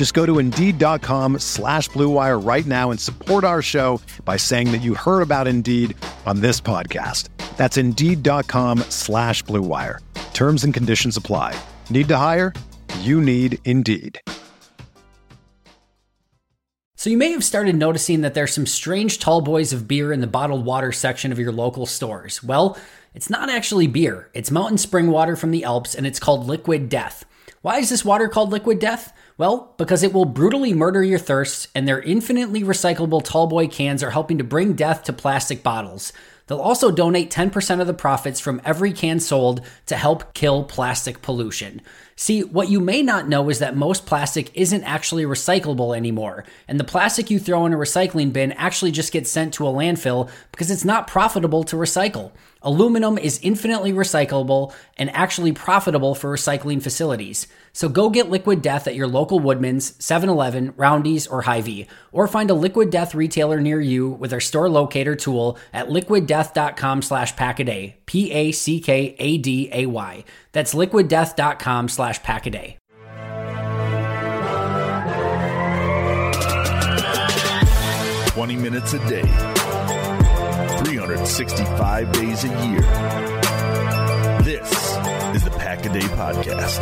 Just go to Indeed.com slash BlueWire right now and support our show by saying that you heard about Indeed on this podcast. That's Indeed.com slash BlueWire. Terms and conditions apply. Need to hire? You need Indeed. So, you may have started noticing that there's some strange tall boys of beer in the bottled water section of your local stores. Well, it's not actually beer, it's mountain spring water from the Alps, and it's called Liquid Death. Why is this water called Liquid Death? Well, because it will brutally murder your thirst, and their infinitely recyclable tallboy cans are helping to bring death to plastic bottles. They'll also donate 10% of the profits from every can sold to help kill plastic pollution. See, what you may not know is that most plastic isn't actually recyclable anymore, and the plastic you throw in a recycling bin actually just gets sent to a landfill because it's not profitable to recycle. Aluminum is infinitely recyclable and actually profitable for recycling facilities. So go get Liquid Death at your local Woodman's, 7-Eleven, Roundy's, or Hy-Vee, or find a Liquid Death retailer near you with our store locator tool at liquiddeath.com slash packaday, P-A-C-K-A-D-A-Y. That's liquiddeath.com slash packaday. Twenty minutes a day, 365 days a year. This is the Pack a Day Podcast.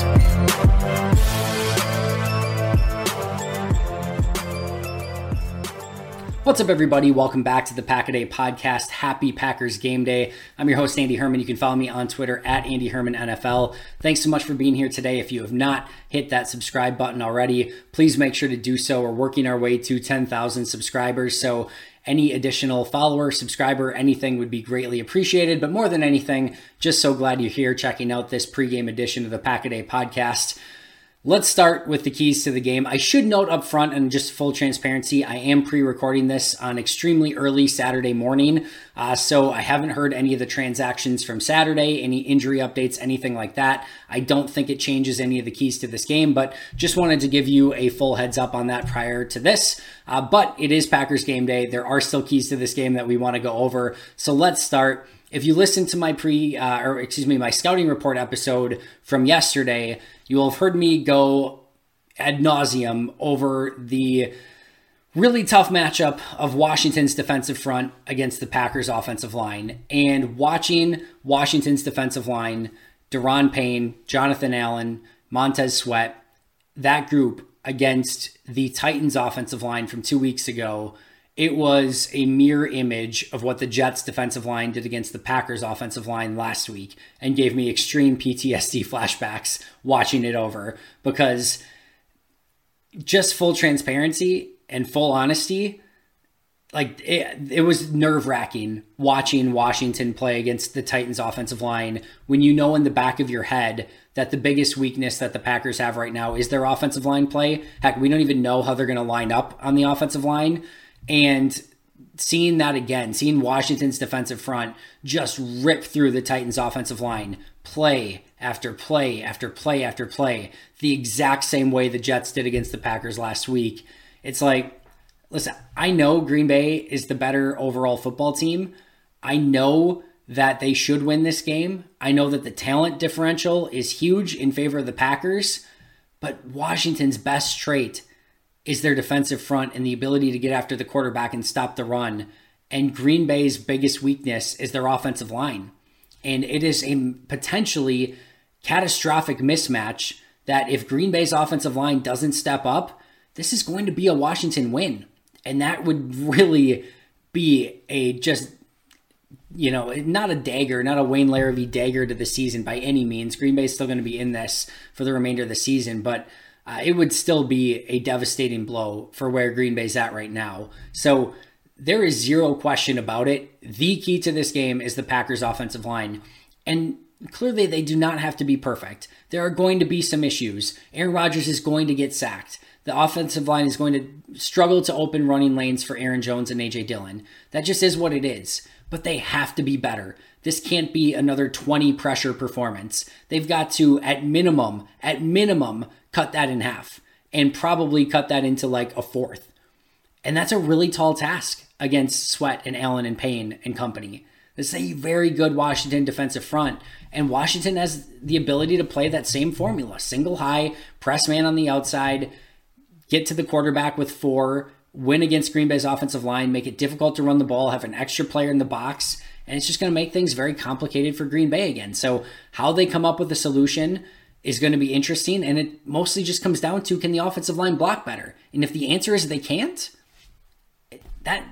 What's up, everybody? Welcome back to the Pack a Day Podcast. Happy Packers Game Day. I'm your host, Andy Herman. You can follow me on Twitter at Andy Herman NFL. Thanks so much for being here today. If you have not hit that subscribe button already, please make sure to do so. We're working our way to 10,000 subscribers. So any additional follower, subscriber, anything would be greatly appreciated. But more than anything, just so glad you're here checking out this pregame edition of the Pack a Day podcast. Let's start with the keys to the game. I should note up front, and just full transparency, I am pre recording this on extremely early Saturday morning. Uh, so I haven't heard any of the transactions from Saturday, any injury updates, anything like that. I don't think it changes any of the keys to this game, but just wanted to give you a full heads up on that prior to this. Uh, but it is Packers game day. There are still keys to this game that we want to go over. So let's start. If you listen to my pre, uh, or excuse me, my scouting report episode from yesterday, you will have heard me go ad nauseum over the really tough matchup of Washington's defensive front against the Packers offensive line. And watching Washington's defensive line, Daron Payne, Jonathan Allen, Montez Sweat, that group against the Titans offensive line from two weeks ago it was a mirror image of what the Jets defensive line did against the Packers offensive line last week and gave me extreme PTSD flashbacks watching it over because just full transparency and full honesty like it, it was nerve wracking watching Washington play against the Titans offensive line when you know in the back of your head that the biggest weakness that the Packers have right now is their offensive line play. Heck, we don't even know how they're going to line up on the offensive line. And seeing that again, seeing Washington's defensive front just rip through the Titans' offensive line, play after play after play after play, the exact same way the Jets did against the Packers last week. It's like, listen, I know Green Bay is the better overall football team. I know that they should win this game. I know that the talent differential is huge in favor of the Packers, but Washington's best trait is their defensive front and the ability to get after the quarterback and stop the run. And Green Bay's biggest weakness is their offensive line. And it is a potentially catastrophic mismatch that if Green Bay's offensive line doesn't step up, this is going to be a Washington win. And that would really be a just you know, not a dagger, not a Wayne Larrivee dagger to the season by any means. Green Bay is still going to be in this for the remainder of the season, but uh, it would still be a devastating blow for where Green Bay's at right now. So there is zero question about it. The key to this game is the Packers' offensive line. And clearly, they do not have to be perfect. There are going to be some issues. Aaron Rodgers is going to get sacked. The offensive line is going to struggle to open running lanes for Aaron Jones and A.J. Dillon. That just is what it is. But they have to be better. This can't be another 20 pressure performance. They've got to, at minimum, at minimum, cut that in half and probably cut that into like a fourth. And that's a really tall task against Sweat and Allen and Payne and company. This is a very good Washington defensive front. And Washington has the ability to play that same formula single high, press man on the outside, get to the quarterback with four, win against Green Bay's offensive line, make it difficult to run the ball, have an extra player in the box. And it's just going to make things very complicated for Green Bay again. So, how they come up with a solution is going to be interesting. And it mostly just comes down to can the offensive line block better? And if the answer is they can't, that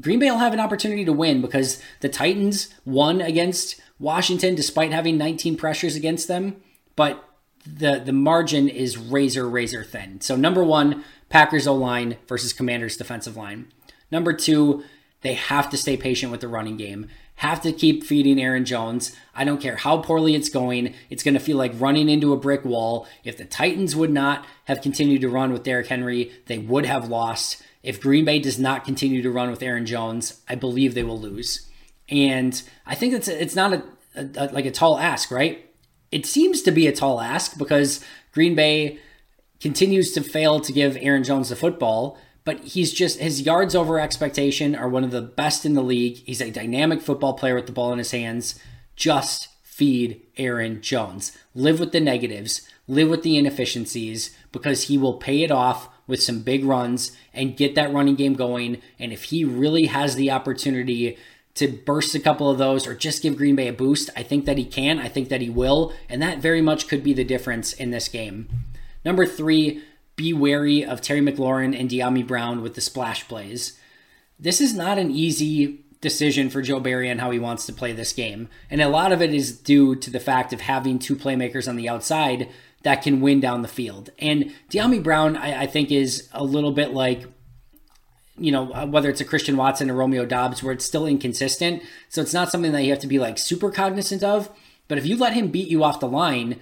Green Bay will have an opportunity to win because the Titans won against Washington despite having 19 pressures against them, but the the margin is razor razor thin. So number 1, Packers O-line versus Commanders defensive line. Number 2, they have to stay patient with the running game. Have to keep feeding Aaron Jones. I don't care how poorly it's going. It's going to feel like running into a brick wall. If the Titans would not have continued to run with Derrick Henry, they would have lost. If Green Bay does not continue to run with Aaron Jones, I believe they will lose. And I think it's it's not a, a, like a tall ask, right? It seems to be a tall ask because Green Bay continues to fail to give Aaron Jones the football, but he's just his yards over expectation are one of the best in the league. He's a dynamic football player with the ball in his hands. Just feed Aaron Jones. Live with the negatives, live with the inefficiencies because he will pay it off with some big runs and get that running game going. And if he really has the opportunity to burst a couple of those or just give Green Bay a boost, I think that he can. I think that he will. And that very much could be the difference in this game. Number three, be wary of Terry McLaurin and Dyami Brown with the splash plays. This is not an easy decision for Joe Barry and how he wants to play this game. And a lot of it is due to the fact of having two playmakers on the outside that can win down the field. And Dyami Brown, I, I think, is a little bit like you know, uh, whether it's a Christian Watson or Romeo Doubs, where it's still inconsistent. So it's not something that you have to be like super cognizant of. But if you let him beat you off the line,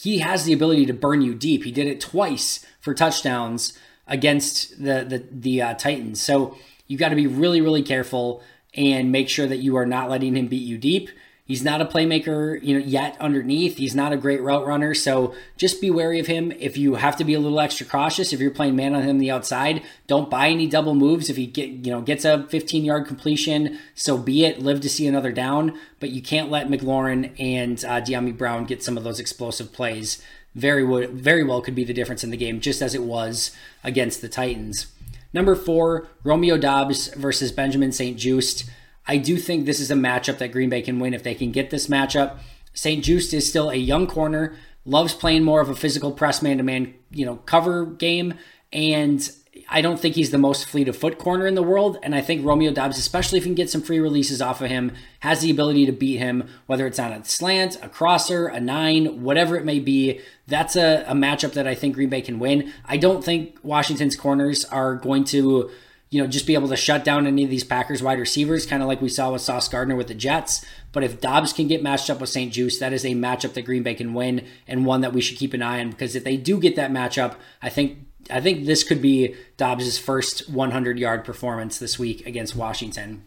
he has the ability to burn you deep. He did it twice for touchdowns against the the, the uh, Titans. So you got to be really, really careful and make sure that you are not letting him beat you deep. He's not a playmaker, you know, yet underneath. He's not a great route runner, so just be wary of him. If you have to be a little extra cautious, if you're playing man on him the outside, don't buy any double moves. If he get, you know, gets a 15 yard completion, so be it. Live to see another down, but you can't let McLaurin and uh, Dyami Brown get some of those explosive plays. Very, very well could be the difference in the game, just as it was against the Titans. Number four, Romeo Doubs versus Benjamin St-Juste. I do think this is a matchup that Green Bay can win if they can get this matchup. St-Juste is still a young corner, loves playing more of a physical press man to man, you know, cover game, and I don't think he's the most fleet of foot corner in the world. And I think Romeo Doubs, especially if you can get some free releases off of him, has the ability to beat him, whether it's on a slant, a crosser, a nine, whatever it may be. That's a, a matchup that I think Green Bay can win. I don't think Washington's corners are going to you know, just be able to shut down any of these Packers wide receivers, kind of like we saw with Sauce Gardner with the Jets. But if Doubs can get matched up with St-Juste, that is a matchup that Green Bay can win and one that we should keep an eye on because if they do get that matchup, I think I think this could be Doubs' first 100 yard performance this week against Washington.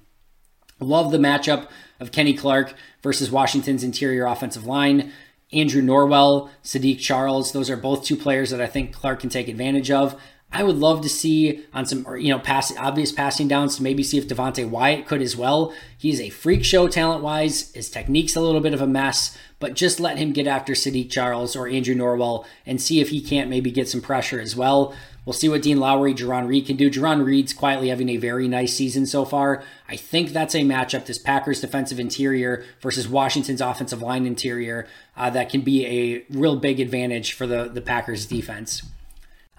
Love the matchup of Kenny Clark versus Washington's interior offensive line. Andrew Norwell, Saahdiq Charles, those are both two players that I think Clark can take advantage of. I would love to see on some, you know, pass obvious passing downs to maybe see if Devonte Wyatt could as well. He's a freak show talent wise. His technique's a little bit of a mess, but just let him get after Saahdiq Charles or Andrew Norwell and see if he can't maybe get some pressure as well. We'll see what Dean Lowry, Jarran Reed can do. Jarran Reed's quietly having a very nice season so far. I think that's a matchup, this Packers defensive interior versus Washington's offensive line interior, uh, that can be a real big advantage for the, the Packers defense.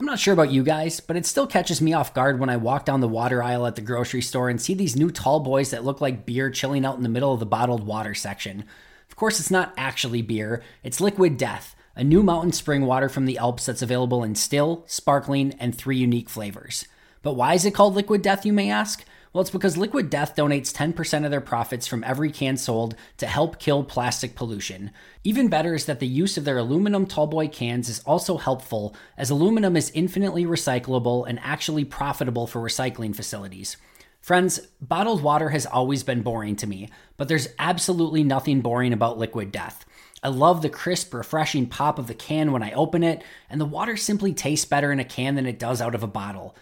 I'm not sure about you guys, but it still catches me off guard when I walk down the water aisle at the grocery store and see these new tall boys that look like beer chilling out in the middle of the bottled water section. Of course, it's not actually beer, it's Liquid Death, a new mountain spring water from the Alps that's available in still, sparkling, and three unique flavors. But why is it called Liquid Death, you may ask? Well, it's because Liquid Death donates 10% of their profits from every can sold to help kill plastic pollution. Even better is that the use of their aluminum tallboy cans is also helpful, as aluminum is infinitely recyclable and actually profitable for recycling facilities. Friends, bottled water has always been boring to me, but there's absolutely nothing boring about Liquid Death. I love the crisp, refreshing pop of the can when I open it, and the water simply tastes better in a can than it does out of a bottle.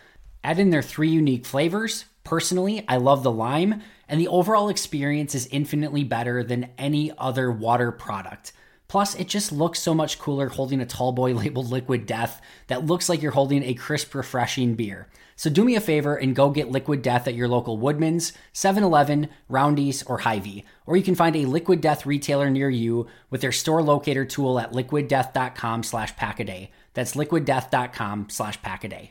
Add in their three unique flavors. Personally, I love the lime, and the overall experience is infinitely better than any other water product. Plus, it just looks so much cooler holding a tall boy labeled Liquid Death that looks like you're holding a crisp, refreshing beer. So do me a favor and go get Liquid Death at your local Woodman's, 7-Eleven, Roundy's, or Hy-Vee. Or you can find a Liquid Death retailer near you with their store locator tool at liquiddeath.com slash packaday. That's liquiddeath.com slash packaday.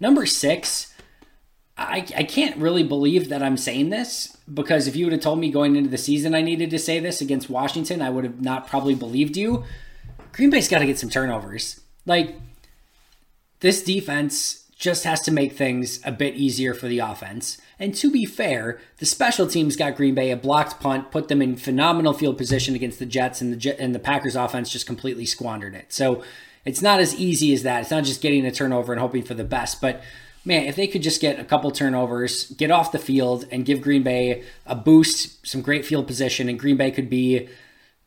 Number six, I, I can't really believe that I'm saying this because if you would have told me going into the season I needed to say this against Washington, I would have not probably believed you. Green Bay's got to get some turnovers. Like, this defense just has to make things a bit easier for the offense. And to be fair, the special teams got Green Bay a blocked punt, put them in phenomenal field position against the Jets, and the and the Packers offense just completely squandered it. So it's not as easy as that. It's not just getting a turnover and hoping for the best, but man, if they could just get a couple turnovers, get off the field, and give Green Bay a boost, some great field position, and Green Bay could be,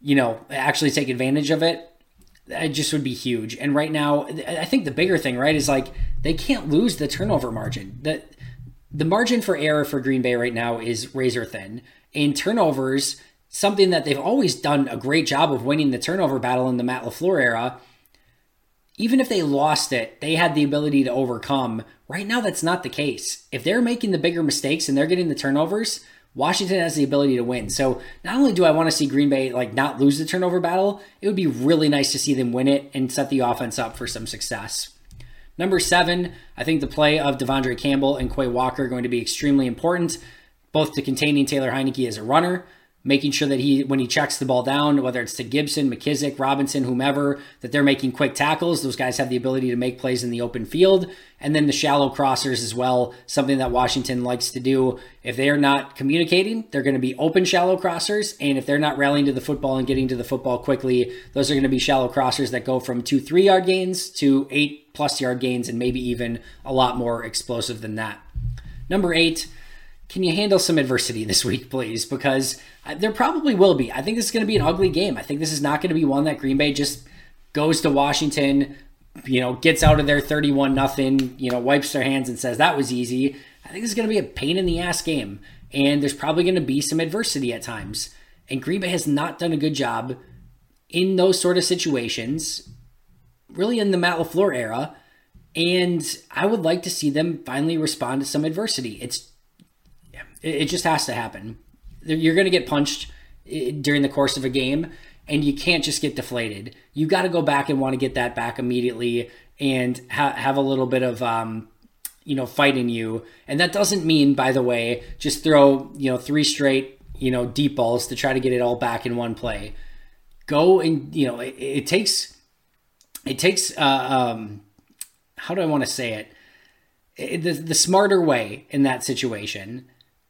you know, actually take advantage of it, it just would be huge. And right now, I think the bigger thing, right, is like they can't lose the turnover margin. The the margin for error for Green Bay right now is razor thin. In turnovers, something that they've always done a great job of winning the turnover battle in the Matt LaFleur era even if they lost it, they had the ability to overcome. Right now, that's not the case. If they're making the bigger mistakes and they're getting the turnovers, Washington has the ability to win. So not only do I want to see Green Bay like not lose the turnover battle, it would be really nice to see them win it and set the offense up for some success. Number seven, I think the play of De'Vondre Campbell and Quay Walker are going to be extremely important, both to containing Taylor Heinicke as a runner, making sure that he, when he checks the ball down, whether it's to Gibson, McKissic, Robinson, whomever, that they're making quick tackles. Those guys have the ability to make plays in the open field. And then the shallow crossers as well, something that Washington likes to do. If they are not communicating, they're going to be open shallow crossers. And if they're not rallying to the football and getting to the football quickly, those are going to be shallow crossers that go from two, three yard gains to eight plus yard gains and maybe even a lot more explosive than that. Number eight, can you handle some adversity this week, please? Because there probably will be. I think this is going to be an ugly game. I think this is not going to be one that Green Bay just goes to Washington, you know, gets out of there 31 nothing, you know, wipes their hands and says that was easy. I think this is going to be a pain in the ass game. And there's probably going to be some adversity at times. And Green Bay has not done a good job in those sort of situations, really in the Matt LaFleur era. And I would like to see them finally respond to some adversity. It's it just has to happen. You're going to get punched during the course of a game, and you can't just get deflated. You got to go back and want to get that back immediately and ha- have a little bit of um, you know fight in you. And that doesn't mean, by the way, just throw you know three straight you know deep balls to try to get it all back in one play. Go and you know it, it takes it takes uh, um, how do I want to say it? it the, the smarter way in that situation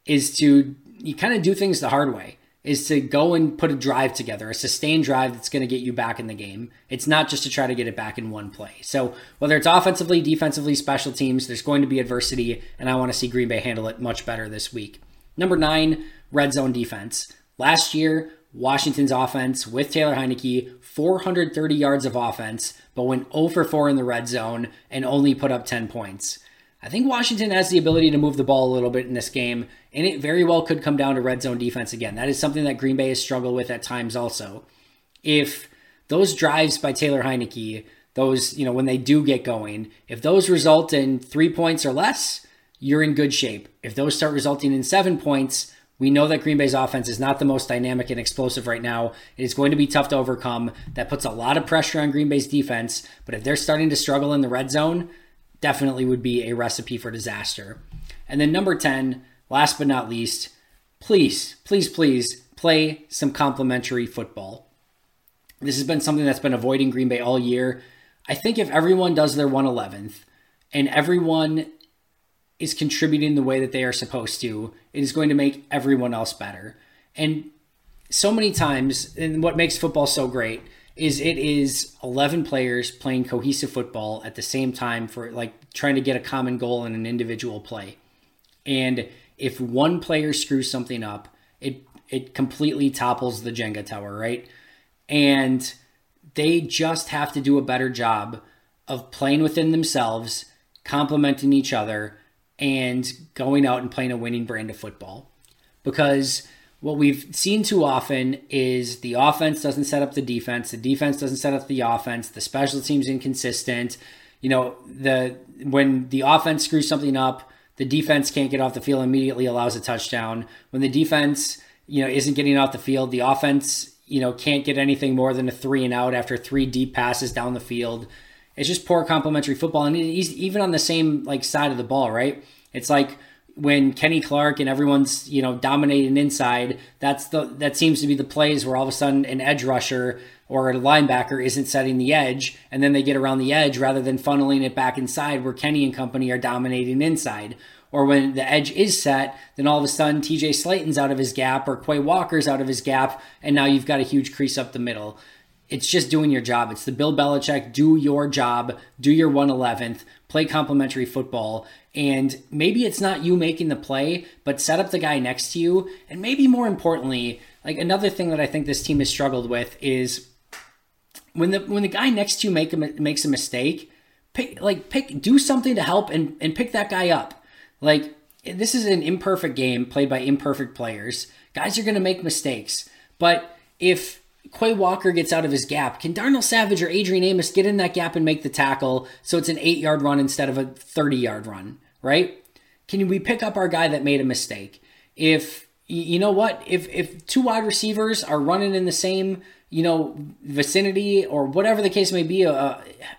is to you kind of do things the hard way is to go and put a drive together, a sustained drive that's going to get you back in the game. It's not just to try to get it back in one play. So, whether it's offensively, defensively, special teams, there's going to be adversity, and I want to see Green Bay handle it much better this week. Number nine, red zone defense. Last year, Washington's offense with Taylor Heinicke, 430 yards of offense, but went 0 for 4 in the red zone and only put up 10 points. I think Washington has the ability to move the ball a little bit in this game, and it very well could come down to red zone defense again. That is something that Green Bay has struggled with at times also. If those drives by Taylor Heinicke, those, you know, when they do get going, if those result in three points or less, you're in good shape. If those start resulting in seven points, we know that Green Bay's offense is not the most dynamic and explosive right now. It is going to be tough to overcome. That puts a lot of pressure on Green Bay's defense. But if they're starting to struggle in the red zone, definitely would be a recipe for disaster. And then number 10, last but not least, please, please, please play some complementary football. This has been something that's been avoiding Green Bay all year. I think if everyone does their 111th and everyone is contributing the way that they are supposed to, it is going to make everyone else better. And so many times, and what makes football so great is it is 11 players playing cohesive football at the same time for like trying to get a common goal in an individual play. And if one player screws something up, it it completely topples the Jenga tower, right? And they just have to do a better job of playing within themselves, complementing each other, and going out and playing a winning brand of football. Because what we've seen too often is the offense doesn't set up the defense, the defense doesn't set up the offense, the special teams inconsistent. You know, the when the offense screws something up, the defense can't get off the field immediately allows a touchdown. When the defense, you know, isn't getting off the field, the offense, you know, can't get anything more than a three and out after three deep passes down the field. It's just poor complementary football, and even on the same like side of the ball, right? It's like when Kenny Clark and everyone's you know dominating inside, that's the that seems to be the plays where all of a sudden an edge rusher or a linebacker isn't setting the edge, and then they get around the edge rather than funneling it back inside where Kenny and company are dominating inside. Or when the edge is set, then all of a sudden TJ Slaton's out of his gap or Quay Walker's out of his gap, and now you've got a huge crease up the middle. It's just doing your job. It's the Bill Belichick, do your job, do your 111th, play complementary football. And maybe it's not you making the play, but set up the guy next to you. And maybe more importantly, like another thing that I think this team has struggled with is when the when the guy next to you make a, makes a mistake, pick like pick do something to help and, and pick that guy up. Like this is an imperfect game played by imperfect players. Guys are gonna make mistakes. But if Quay Walker gets out of his gap. Can Darnell Savage or Adrian Amos get in that gap and make the tackle so it's an eight yard run instead of a 30 yard run, right? Can we pick up our guy that made a mistake? If, you know what, if, if two wide receivers are running in the same, you know, vicinity or whatever the case may be, uh,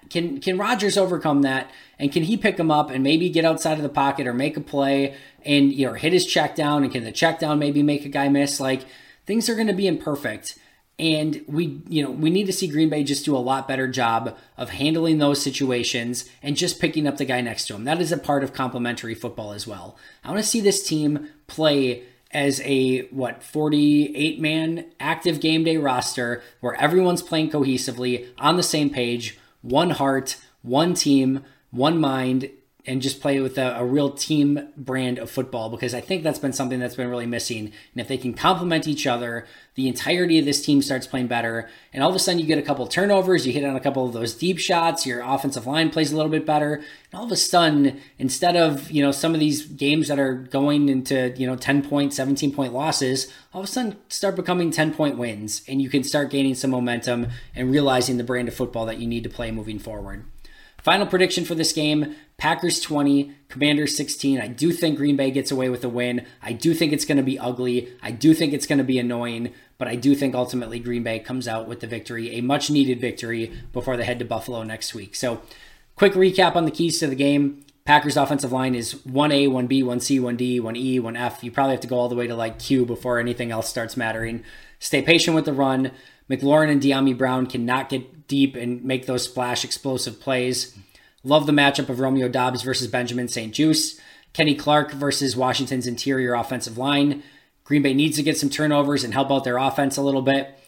can, can Rodgers overcome that? And can he pick him up and maybe get outside of the pocket or make a play and, you know, hit his check down? And can the check down maybe make a guy miss? Like, things are going to be imperfect. And we, you know, we need to see Green Bay just do a lot better job of handling those situations and just picking up the guy next to him. That is a part of complementary football as well. I want to see this team play as a what 48 man active game day roster where everyone's playing cohesively on the same page, one heart, one team, one mind, and just play with a, a, real team brand of football because I think that's been something that's been really missing. And if they can complement each other, the entirety of this team starts playing better. And all of a sudden, you get a couple turnovers, you hit on a couple of those deep shots, your offensive line plays a little bit better. And all of a sudden, instead of, you know, some of these games that are going into, you know, 10 point, 17 point losses, all of a sudden start becoming 10 point wins. And you can start gaining some momentum and realizing the brand of football that you need to play moving forward. Final prediction for this game Packers 20, Commanders 16. I do think Green Bay gets away with a win. I do think it's going to be ugly. I do think it's going to be annoying, but I do think ultimately Green Bay comes out with the victory, a much needed victory before they head to Buffalo next week. So, quick recap on the keys to the game. Packers offensive line is 1A, 1B, 1C, 1D, 1E, 1F. You probably have to go all the way to like Q before anything else starts mattering. Stay patient with the run. McLaurin and Dyami Brown cannot get deep and make those splash explosive plays. Love the matchup of Romeo Doubs versus Benjamin St-Juste. Kenny Clark versus Washington's interior offensive line. Green Bay needs to get some turnovers and help out their offense a little bit.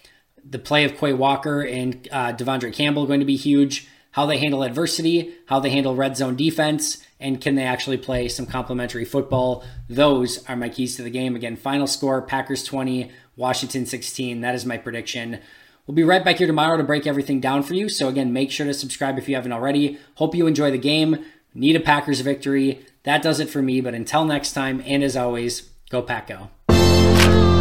The play of Quay Walker and uh, De'Vondre Campbell going to be huge. How they handle adversity, how they handle red zone defense, and can they actually play some complementary football? Those are my keys to the game. Again, final score Packers 20, Washington 16. That is my prediction. We'll be right back here tomorrow to break everything down for you. So, again, make sure to subscribe if you haven't already. Hope you enjoy the game. Need a Packers victory. That does it for me. But until next time, and as always, go Pack Go.